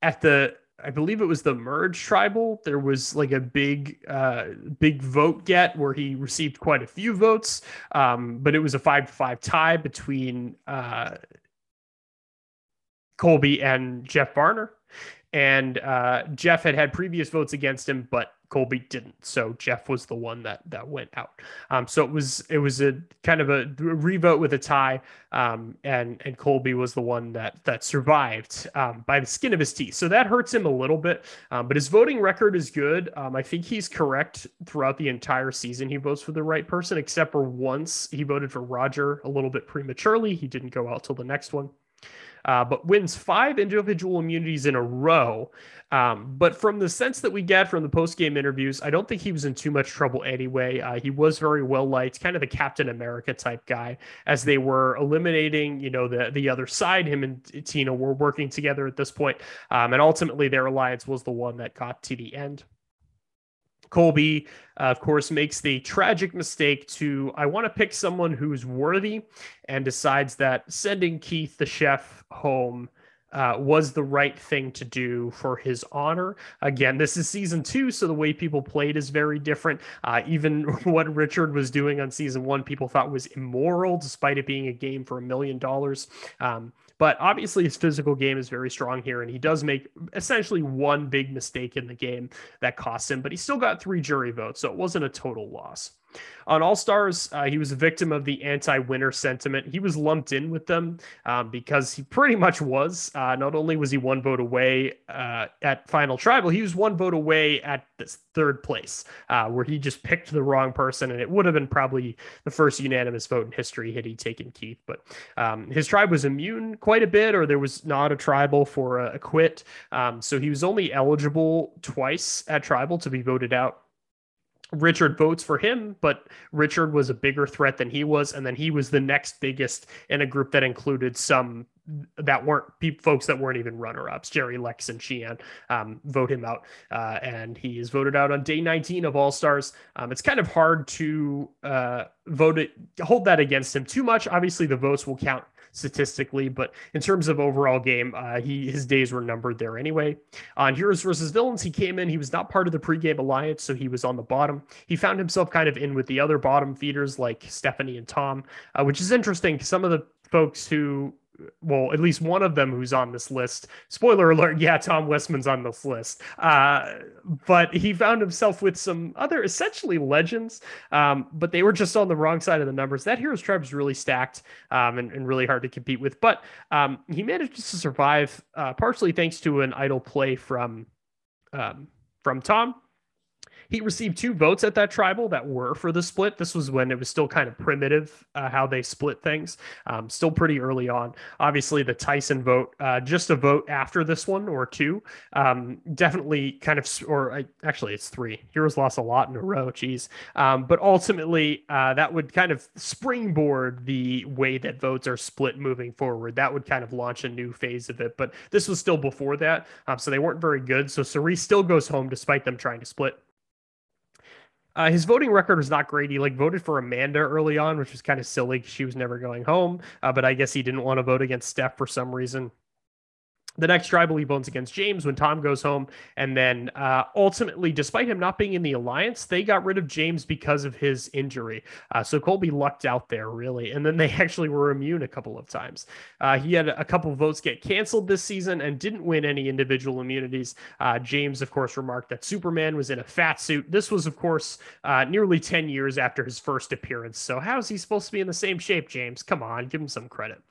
at the I believe it was the merge tribal. There was like a big, uh, big vote get where he received quite a few votes, um, but it was a five to five tie between uh, Colby and Jeff Varner. And uh, Jeff had had previous votes against him, but Colby didn't. So Jeff was the one that that went out. Um, so it was it was a kind of a revote with a tie, um, and and Colby was the one that that survived um, by the skin of his teeth. So that hurts him a little bit, um, but his voting record is good. Um, I think he's correct throughout the entire season. He votes for the right person, except for once he voted for Roger a little bit prematurely. He didn't go out till the next one uh, but wins five individual immunities in a row. Um, but from the sense that we get from the post game interviews, I don't think he was in too much trouble anyway. Uh, he was very well liked, kind of the Captain America type guy, as they were eliminating, you know, the the other side. Him and Tina were working together at this point, um, and ultimately their alliance was the one that got to the end. Colby, uh, of course, makes the tragic mistake to I want to pick someone who's worthy and decides that sending Keith the chef home uh, was the right thing to do for his honor. Again, this is season two, so the way people played is very different. Uh, even [LAUGHS] what Richard was doing on season one, people thought was immoral, despite it being a game for a million dollars. But obviously, his physical game is very strong here, and he does make essentially one big mistake in the game that costs him, but he still got three jury votes, so it wasn't a total loss. On All Stars, uh, he was a victim of the anti winner sentiment. He was lumped in with them um, because he pretty much was. Uh, not only was he one vote away uh, at Final Tribal, he was one vote away at this third place, uh, where he just picked the wrong person. And it would have been probably the first unanimous vote in history had he taken Keith. But um, his tribe was immune quite a bit, or there was not a tribal for a, a quit. Um, so he was only eligible twice at tribal to be voted out Richard votes for him, but Richard was a bigger threat than he was, and then he was the next biggest in a group that included some that weren't folks that weren't even runner-ups. Jerri, Lex, and Shii Ann um, vote him out, uh, and he is voted out on day 19 of All Stars. Um, it's kind of hard to uh, vote it, hold that against him too much. Obviously, the votes will count statistically, but in terms of overall game, uh, he his days were numbered there anyway. On Heroes versus Villains, he came in. He was not part of the pregame alliance, so he was on the bottom. He found himself kind of in with the other bottom feeders like Stephanie and Tom, uh, which is interesting. Some of the folks who well, at least one of them who's on this list. Spoiler alert, yeah, Tom Westman's on this list. Uh, but he found himself with some other essentially legends, um, but they were just on the wrong side of the numbers. That Heroes Tribe is really stacked um, and, and, really hard to compete with. But um, he managed to survive uh, partially thanks to an idol play from um, from Tom he received two votes at that tribal that were for the split. This was when it was still kind of primitive uh, how they split things, um, still pretty early on. Obviously, the Tyson vote, uh, just a vote after this one or two, um, definitely kind of, or I, actually, it's three. Heroes lost a lot in a row, geez. Um, but ultimately, uh, that would kind of springboard the way that votes are split moving forward. That would kind of launch a new phase of it. But this was still before that, um, so they weren't very good. So Cirie still goes home despite them trying to split. Uh, his voting record was not great. He like voted for Amanda early on, which was kind of silly. She was never going home, uh, but I guess he didn't want to vote against Steph for some reason the next tribal he bones against James when Tom goes home. And then uh, ultimately, despite him not being in the alliance, they got rid of James because of his injury. Uh, so Colby lucked out there, really. And then they [LAUGHS] actually were immune a couple of times. Uh, he had a couple votes get canceled this season and didn't win any individual immunities. Uh, James, of course, remarked that Superman was in a fat suit. This was, of course, uh, nearly 10 years after his first appearance. So how is he supposed to be in the same shape, James? Come on, give him some credit.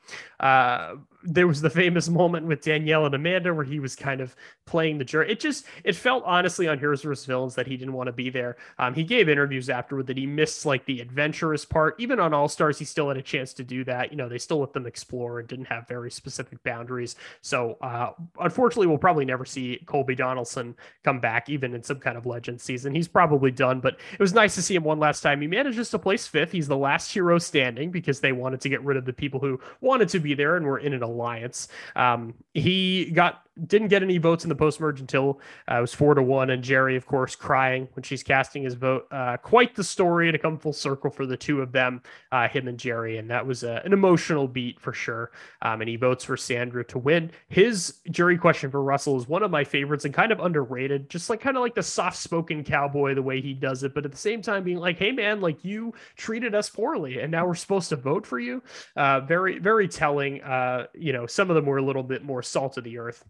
There was the famous [LAUGHS] moment with Danielle and Amanda where he was kind of playing the jury. It just it felt honestly on Heroes vs Villains that he didn't want to be there. Um, he gave interviews afterward that he missed like the adventurous part. Even on All Stars, he still had a chance to do that. You know, they still let them explore and didn't have very specific boundaries. So uh, unfortunately, we'll probably never see Colby Donaldson come back, even in some kind of legend season. He's probably done, but it was nice to see him one last time. He manages to place fifth. He's the last hero standing because they wanted to get rid of the people who wanted to be there and were in an alliance. Um, he got didn't get any votes in the post merge until uh, it was four to one, and Jerri, of course, crying when she's casting his vote. Uh, quite the story to come full circle for the two of them, uh, him and Jerri. and that was a, an emotional beat for sure. Um, and he votes for Sandra to win. His jury question for Russell is one of my favorites and kind of underrated, just like kind of like the soft spoken cowboy the way he does it, but at the same time being like, "Hey man, like you treated us poorly, and now we're supposed to vote for you." Uh, very very telling. Uh, you know, some of them were a little bit more salt of the earth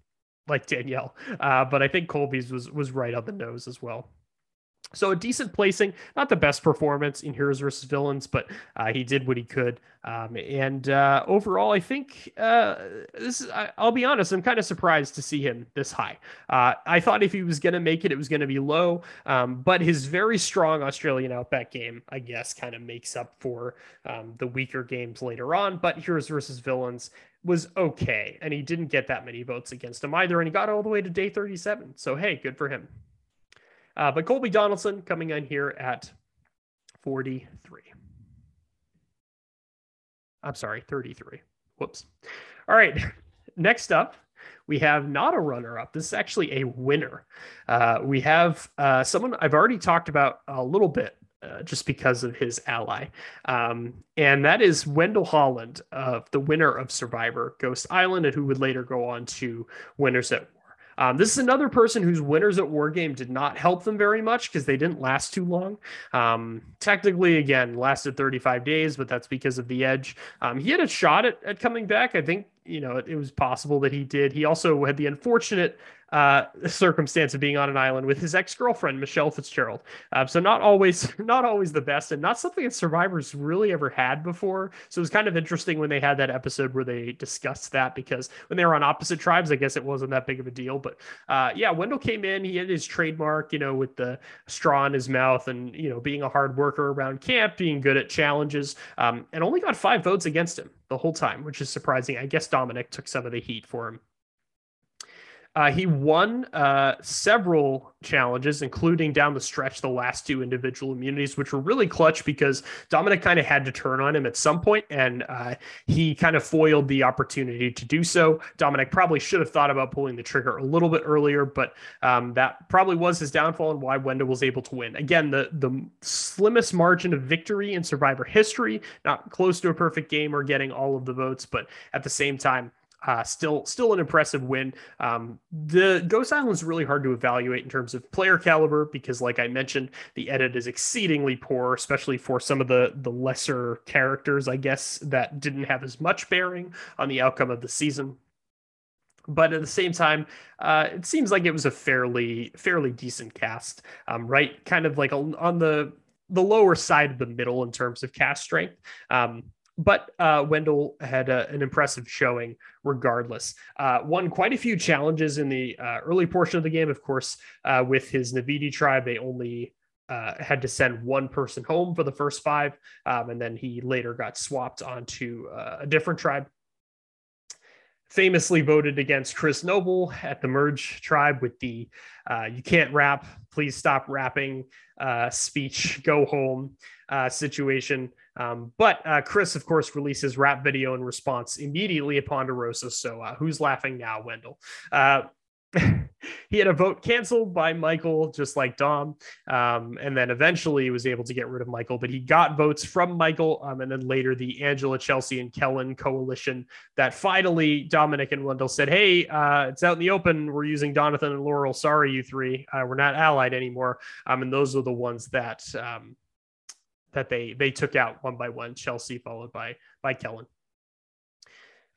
like Danielle. Uh, but I think Colby's was was right on the nose as well. So a decent placing, not the best performance in Heroes versus Villains, but uh, he did what he could. Um, and uh, overall, I think uh, this is. I, will be honest, I'm kind of surprised to see him this high. Uh, I thought if he was going to make it, it was going to be low. Um, but his very strong Australian Outback game, I guess, kind of makes up for um, the weaker games later on. But Heroes versus Villains was okay, and he didn't get that many votes against him either, and he got all the way to day 37. So hey, good for him. Uh, but Colby Donaldson coming in here at 43. I'm sorry, 33. Whoops. All right. [LAUGHS] Next up, we have not a runner up. This is actually a winner. Uh, we have uh, someone I've already talked about a little bit uh, just because of his ally. Um, and that is Wendell Holland, uh, the winner of Survivor Ghost Island, and who would later go on to Winners at War. um, this is another person whose winners at War Game did not help them very much because they didn't last too long. Um, technically, again, lasted 35 days, but that's because of the edge. Um, he had a shot at, at coming back. I think you know, it, it, was possible that he did. He also had the unfortunate uh, circumstance of being on an island with his ex-girlfriend Michelle Fitzgerald. Uh, so not always, [LAUGHS] not always the best, and not something that survivors really ever had before. So it was kind of interesting when they had that episode where they discussed that because when they were on opposite tribes, I guess it wasn't that big of a deal. But uh, yeah, Wendell came in. He had his trademark, you know, with the straw in his mouth, and you know, being a hard worker around camp, being good at challenges, um, and only got five votes against him the whole time, which is surprising. I guess Domenick took some of the heat for him. Uh, he won uh, several challenges, including down the stretch the last two individual immunities, which were really clutch because Domenick kind of had to turn on him at some point, and uh, he kind of foiled the opportunity to do so. Domenick probably should have thought about pulling the trigger a little bit earlier, but um, that probably was his downfall and why Wendell was able to win. Again, the the slimmest margin of victory in Survivor history, not close to a perfect game or getting all of the votes, but at the same time uh, still, still an impressive win. Um, the Ghost Island is really hard to evaluate in terms of player caliber because, like I mentioned, the edit is exceedingly poor, especially for some of the the lesser characters, I guess, that didn't have as much bearing on the outcome of the season. But at the same time, uh, it seems like it was a fairly fairly decent cast, um, right? Kind of like on the the lower side of the middle in terms of cast strength. Um, but uh, Wendell had a, an impressive showing regardless. Uh, won quite a few challenges in the uh, early portion of the game. Of course, uh, with his Naviti tribe, they only uh, had to send one person home for the first five, um, and then he later got swapped onto uh, a different tribe. Famously voted against Chris Noble at the Merge tribe with the "You can't rap, please stop rapping" speech, go home situation. Um, but uh, Chris, of course, releases rap video in response immediately upon DeRosa. So uh, who's laughing now, Wendell? Uh, [LAUGHS] he had a vote canceled by Michael, just like Dom. Um, and then eventually he was able to get rid of Michael, but he got votes from Michael. Um, and then later the Angela, Chelsea, and Kellen coalition that finally Domenick and Wendell said, Hey, uh, it's out in the open. We're using Donathan and Laurel. Sorry, you three. Uh, we're not allied anymore. Um, and those are the ones that um, that they they took out one by one. Chelsea followed by by Kellen.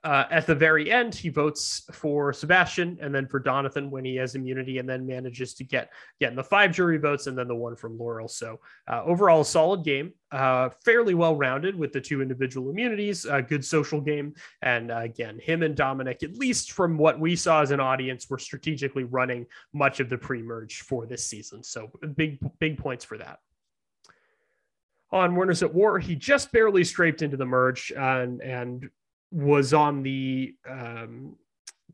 Uh, at the very end, he votes for Sebastian and then for Donathan when he has immunity, and then manages to get again the five jury votes and then the one from Laurel. So uh, overall, a solid game. uh, fairly well rounded with the two individual immunities, a good social game. And uh, again, him and Domenick, at least from what we saw as an audience, were strategically running much of the pre merge for this season. So big, big points for that. On Winners at War, he just barely scraped into the merge and, and was on the um,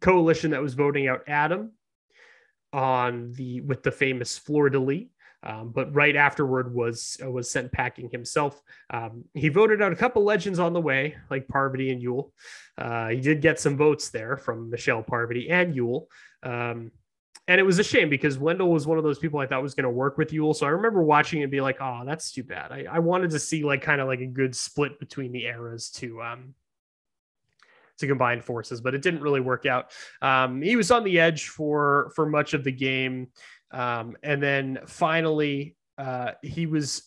coalition that was voting out Adam on the with the famous fleur de lis. Um, but right afterward was uh, was sent packing himself. Um, he voted out a couple legends on the way, like Parvati and Yul. Uh, he did get some votes there from Michelle Parvati and Yul. Um, and it was a shame because Wendell was one of those people I thought was going to work with Yul. So I remember watching it and be like, oh, that's too bad. I, I wanted to see like kind of like a good split between the eras to um to combine forces, but it didn't really work out. Um, he was on the edge for for much of the game, um, and then finally uh, he was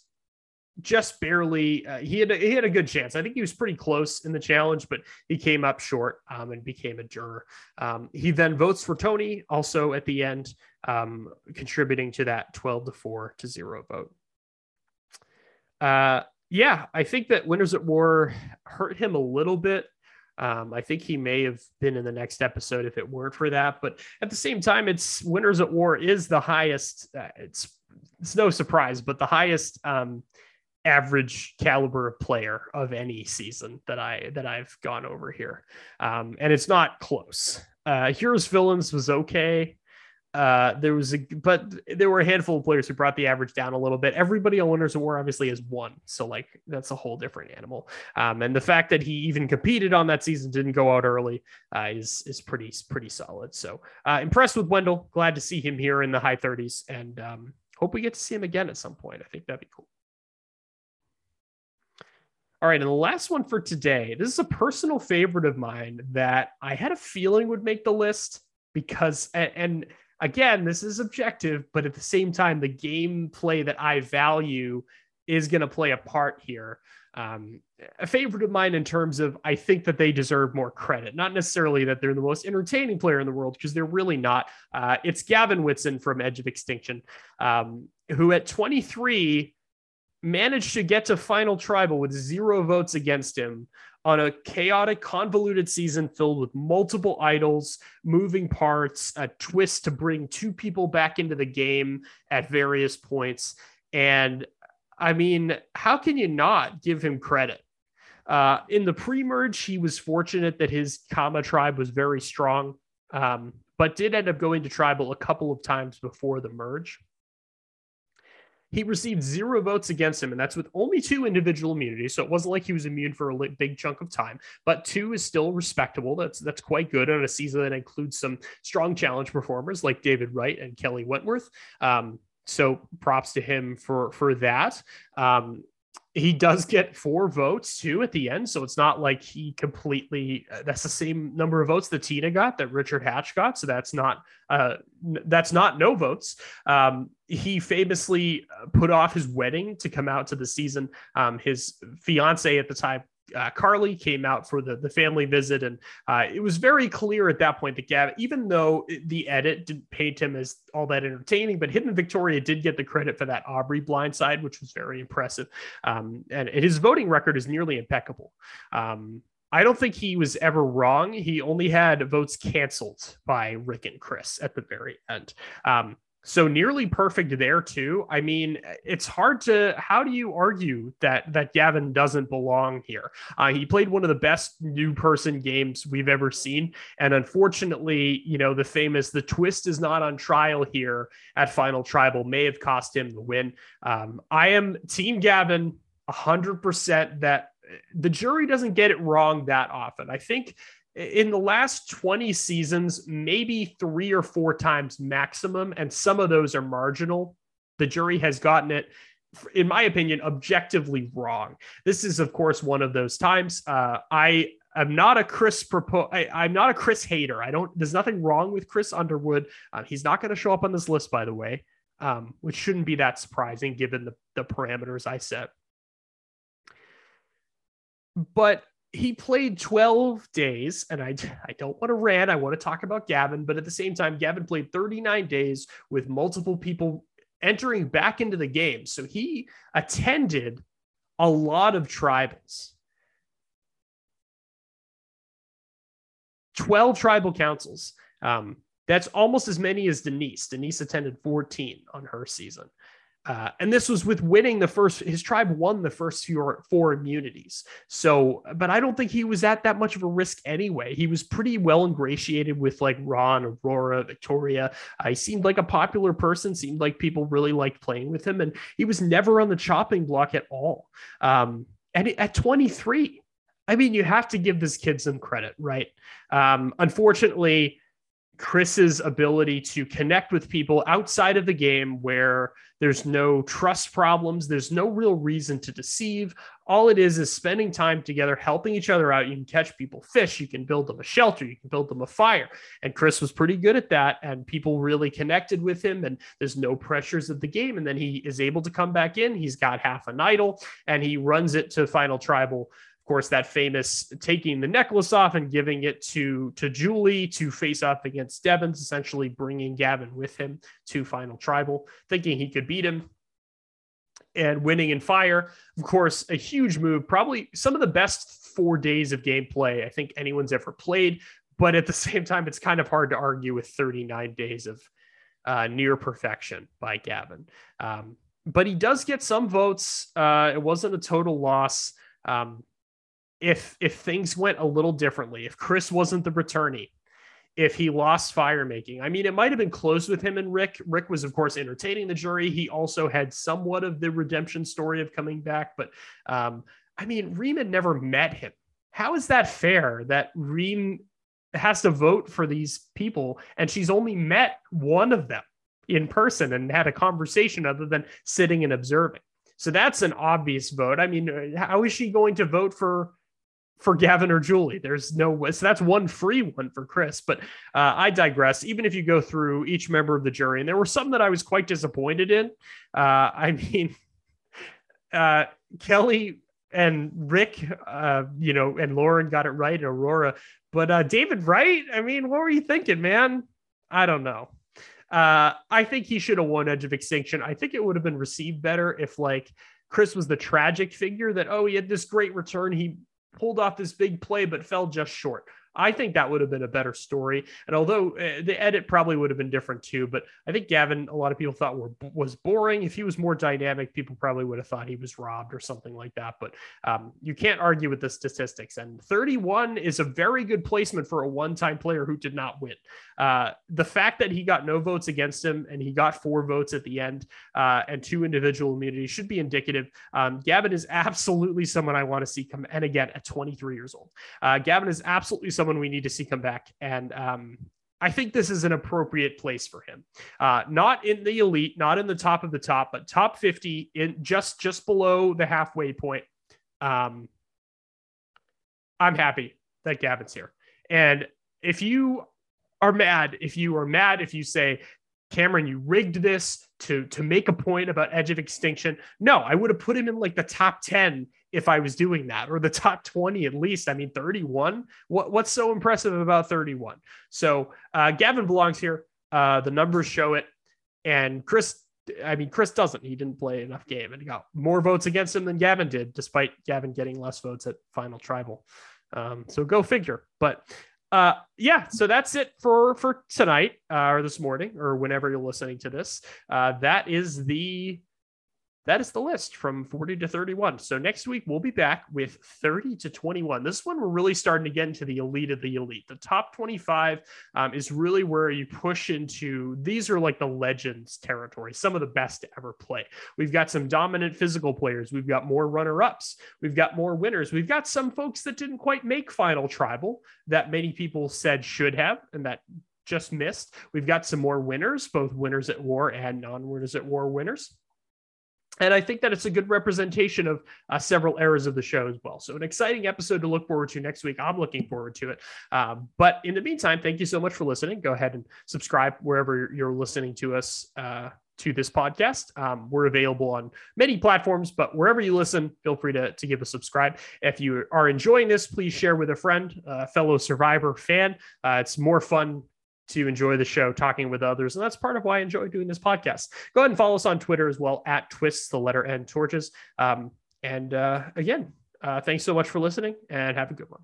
just barely. Uh, he had a, he had a good chance. I think he was pretty close in the challenge, but he came up short um, and became a juror. Um, he then votes for Tony, also at the end, um, contributing to that twelve to four to zero vote. Uh, yeah, I think that Winners at War hurt him a little bit. Um, I think he may have been in the next episode if it weren't for that. But at the same time, it's Winners at War is the highest. Uh, it's it's no surprise, but the highest um, average caliber player of any season that I that I've gone over here, um, and it's not close. Uh, Heroes Villains was okay. Uh, there was a, but there were a handful of players who brought the average down a little bit. Everybody on Winners of War obviously is one, so like that's a whole different animal. Um, and the fact that he even competed on that season, didn't go out early, uh, is is pretty pretty solid. So uh, impressed with Wendell. Glad to see him here in the high 30s, and um, hope we get to see him again at some point. I think that'd be cool. All right, and the last one for today. This is a personal favorite of mine that I had a feeling would make the list because and, and again, this is objective, but at the same time, the gameplay that I value is going to play a part here. Um, a favorite of mine in terms of I think that they deserve more credit, not necessarily that they're the most entertaining player in the world because they're really not. Uh, it's Gavin Whitson from Edge of Extinction, um, who at 23 managed to get to final tribal with zero votes against him on a chaotic, convoluted season filled with multiple idols, moving parts, a twist to bring two people back into the game at various points. And I mean, how can you not give him credit? Uh, in the pre merge, he was fortunate that his Kama tribe was very strong, um, but did end up going to tribal a couple of times before the merge. He received zero votes against him, and that's with only two individual immunities. So it wasn't like he was immune for a big chunk of time, but two is still respectable. That's that's quite good on a season that includes some strong challenge performers like David Wright and Kelly Wentworth. Um, so props to him for for that. Um, he does get four votes too at the end. So it's not like he completely, uh, that's the same number of votes that Tina got that Richard Hatch got. So that's not, uh, that's not no votes. Um, he famously uh, put off his wedding to come out to the season. Um, his fiance at the time uh, Carly came out for the, the family visit, and uh, it was very clear at that point that Gavin, even though the edit didn't paint him as all that entertaining, but Hidden Victoria did get the credit for that Aubrey blindside, which was very impressive. Um, and his voting record is nearly impeccable. Um, I don't think he was ever wrong. He only had votes canceled by Rick and Chris at the very end. Um, so nearly perfect there too. I mean, it's hard to how do you argue that that Gavin doesn't belong here? Uh, he played one of the best new person games we've ever seen, and unfortunately, you know, the famous the twist is not on trial here at Final Tribal may have cost him the win. Um, I am Team Gavin, hundred percent. That the jury doesn't get it wrong that often. I think in the last 20 seasons, maybe three or four times maximum, and some of those are marginal. The jury has gotten it, in my opinion, objectively wrong. This is, of course, one of those times. Uh, I am not a Chris propo- I, am not a Chris hater. I don't. There's nothing wrong with Chris Underwood. Uh, he's not going to show up on this list, by the way, um, which shouldn't be that surprising given the, the parameters I set. But he played 12 days and I, [LAUGHS] I don't want to rant i want to talk about gavin but at the same time gavin played 39 days with multiple people entering back into the game so he attended a lot of tribals. 12 tribal councils. Um, that's almost as many as Denise. Denise attended 14 on her season. Uh, and this was with winning the first, his tribe won the first four, four immunities. So, but I don't think he was at that much of a risk anyway. He was pretty well ingratiated with like Ron, Aurora, Victoria. Uh, he seemed like a popular person, seemed like people really liked playing with him. And he was never on the chopping block at all. Um, and at 23, I mean, you have to give this kid some credit, right? Um, unfortunately, Chris's ability to connect with people outside of the game where there's no trust problems, there's no real reason to deceive. All it is is spending time together, helping each other out. You can catch people fish, you can build them a shelter, you can build them a fire. And Chris was pretty good at that. And people really connected with him, and there's no pressures of the game. And then he is able to come back in. He's got half an idol and he runs it to final tribal course, that famous taking the necklace off and giving it to to Julie to face off against Devens, essentially bringing Gavin with him to final tribal, thinking he could beat him and winning in fire. Of course, a huge move, probably some of the best four days of gameplay I think anyone's ever played. But at the [LAUGHS] same time, it's kind of hard to argue with 39 days of uh, near perfection by Gavin. Um, but he does get some votes. Uh, it wasn't a total loss. Um, if if things went a little differently, if Chris wasn't the returnee, if he lost fire making. I mean, it might have been close with him and Rick. Rick was, of course, entertaining the jury. He also had somewhat of the redemption story of coming back. But um, I mean, Reem had never met him. How is that fair that Reem has to vote for these people and she's only met one of them in person and had a conversation other than sitting and observing? So that's an obvious vote. I mean, how is she going to vote for for Gavin or Julie. There's no way. so that's one free one for Chris. But uh, I digress. Even if you go through each member of the jury, and there were some that I was quite disappointed in. Uh, [LAUGHS] I mean, uh, Kelly and Rick, uh, you know, and Lauren got it right, and Aurora. But uh, David Wright, I mean, what were you thinking, man? I don't know. Uh, I think he should have won Edge of Extinction. I think it would have been received better if like Chris was the tragic figure that oh he had this great return he pulled off this big play, but fell just short. I think that would have been a better story. And although uh, the edit probably would have been different too, but I think Gavin, a lot of people thought were, was boring. If he was more dynamic, people probably would have thought he was robbed or something like that. But um, you can't argue with the statistics. And 31 is a very good placement for a one time player who did not win. Uh, the fact that he got no votes against him and he got four votes at the end uh, and two individual immunities should be indicative. Um, Gavin is absolutely someone I want to see come. And again, at 23 years old, uh, Gavin is absolutely someone we need to see come back. And um, I think this is an appropriate place for him. Uh, not in the elite, not in the top of the top, but top 50 in just just below the halfway point. Um, I'm happy that Gavin's here. And if you are mad, if you are mad, if you say, Cameron, you rigged this to to make a point about Edge of Extinction. No, I would have put him in like the top 10 if I was doing that, or the top 20 at least. I mean, 31. What, what's so impressive about 31? So uh, Gavin belongs here. Uh, the numbers show it. And Chris, I mean, Chris doesn't. He didn't play enough game and he got more votes against him than Gavin did, despite Gavin getting less votes at final tribal. Um, so go figure. But uh yeah so that's it for for tonight uh, or this morning or whenever you're listening to this uh that is the that is the list from 40 to 31. So next week we'll be back with 30 to 21. This one we're really starting to get into the elite of the elite. The top 25 um, is really where you push into these are like the legends territory, some of the best to ever play. We've got some dominant physical players. We've got more runner ups. We've got more winners. We've got some folks that didn't quite make final tribal that many people said should have, and that just missed. We've got some more winners, both winners at war and non winners at war winners. And I think that it's a good representation of uh, several eras of the show as well. So, an exciting episode to look forward to next week. I'm looking forward to it. Um, but in the meantime, thank you so much for listening. Go ahead and subscribe wherever you're listening to us. Uh, to this podcast. Um, we're available on many platforms, but wherever you listen, feel free to, to give a subscribe. If you are enjoying this, please share with a friend, a fellow Survivor fan. Uh, it's more fun to enjoy the show talking with others. And that's part of why I enjoy doing this podcast. Go ahead and follow us on Twitter as well at twists, the letter N torches. Um, And uh, again, uh, thanks so much for listening and have a good one.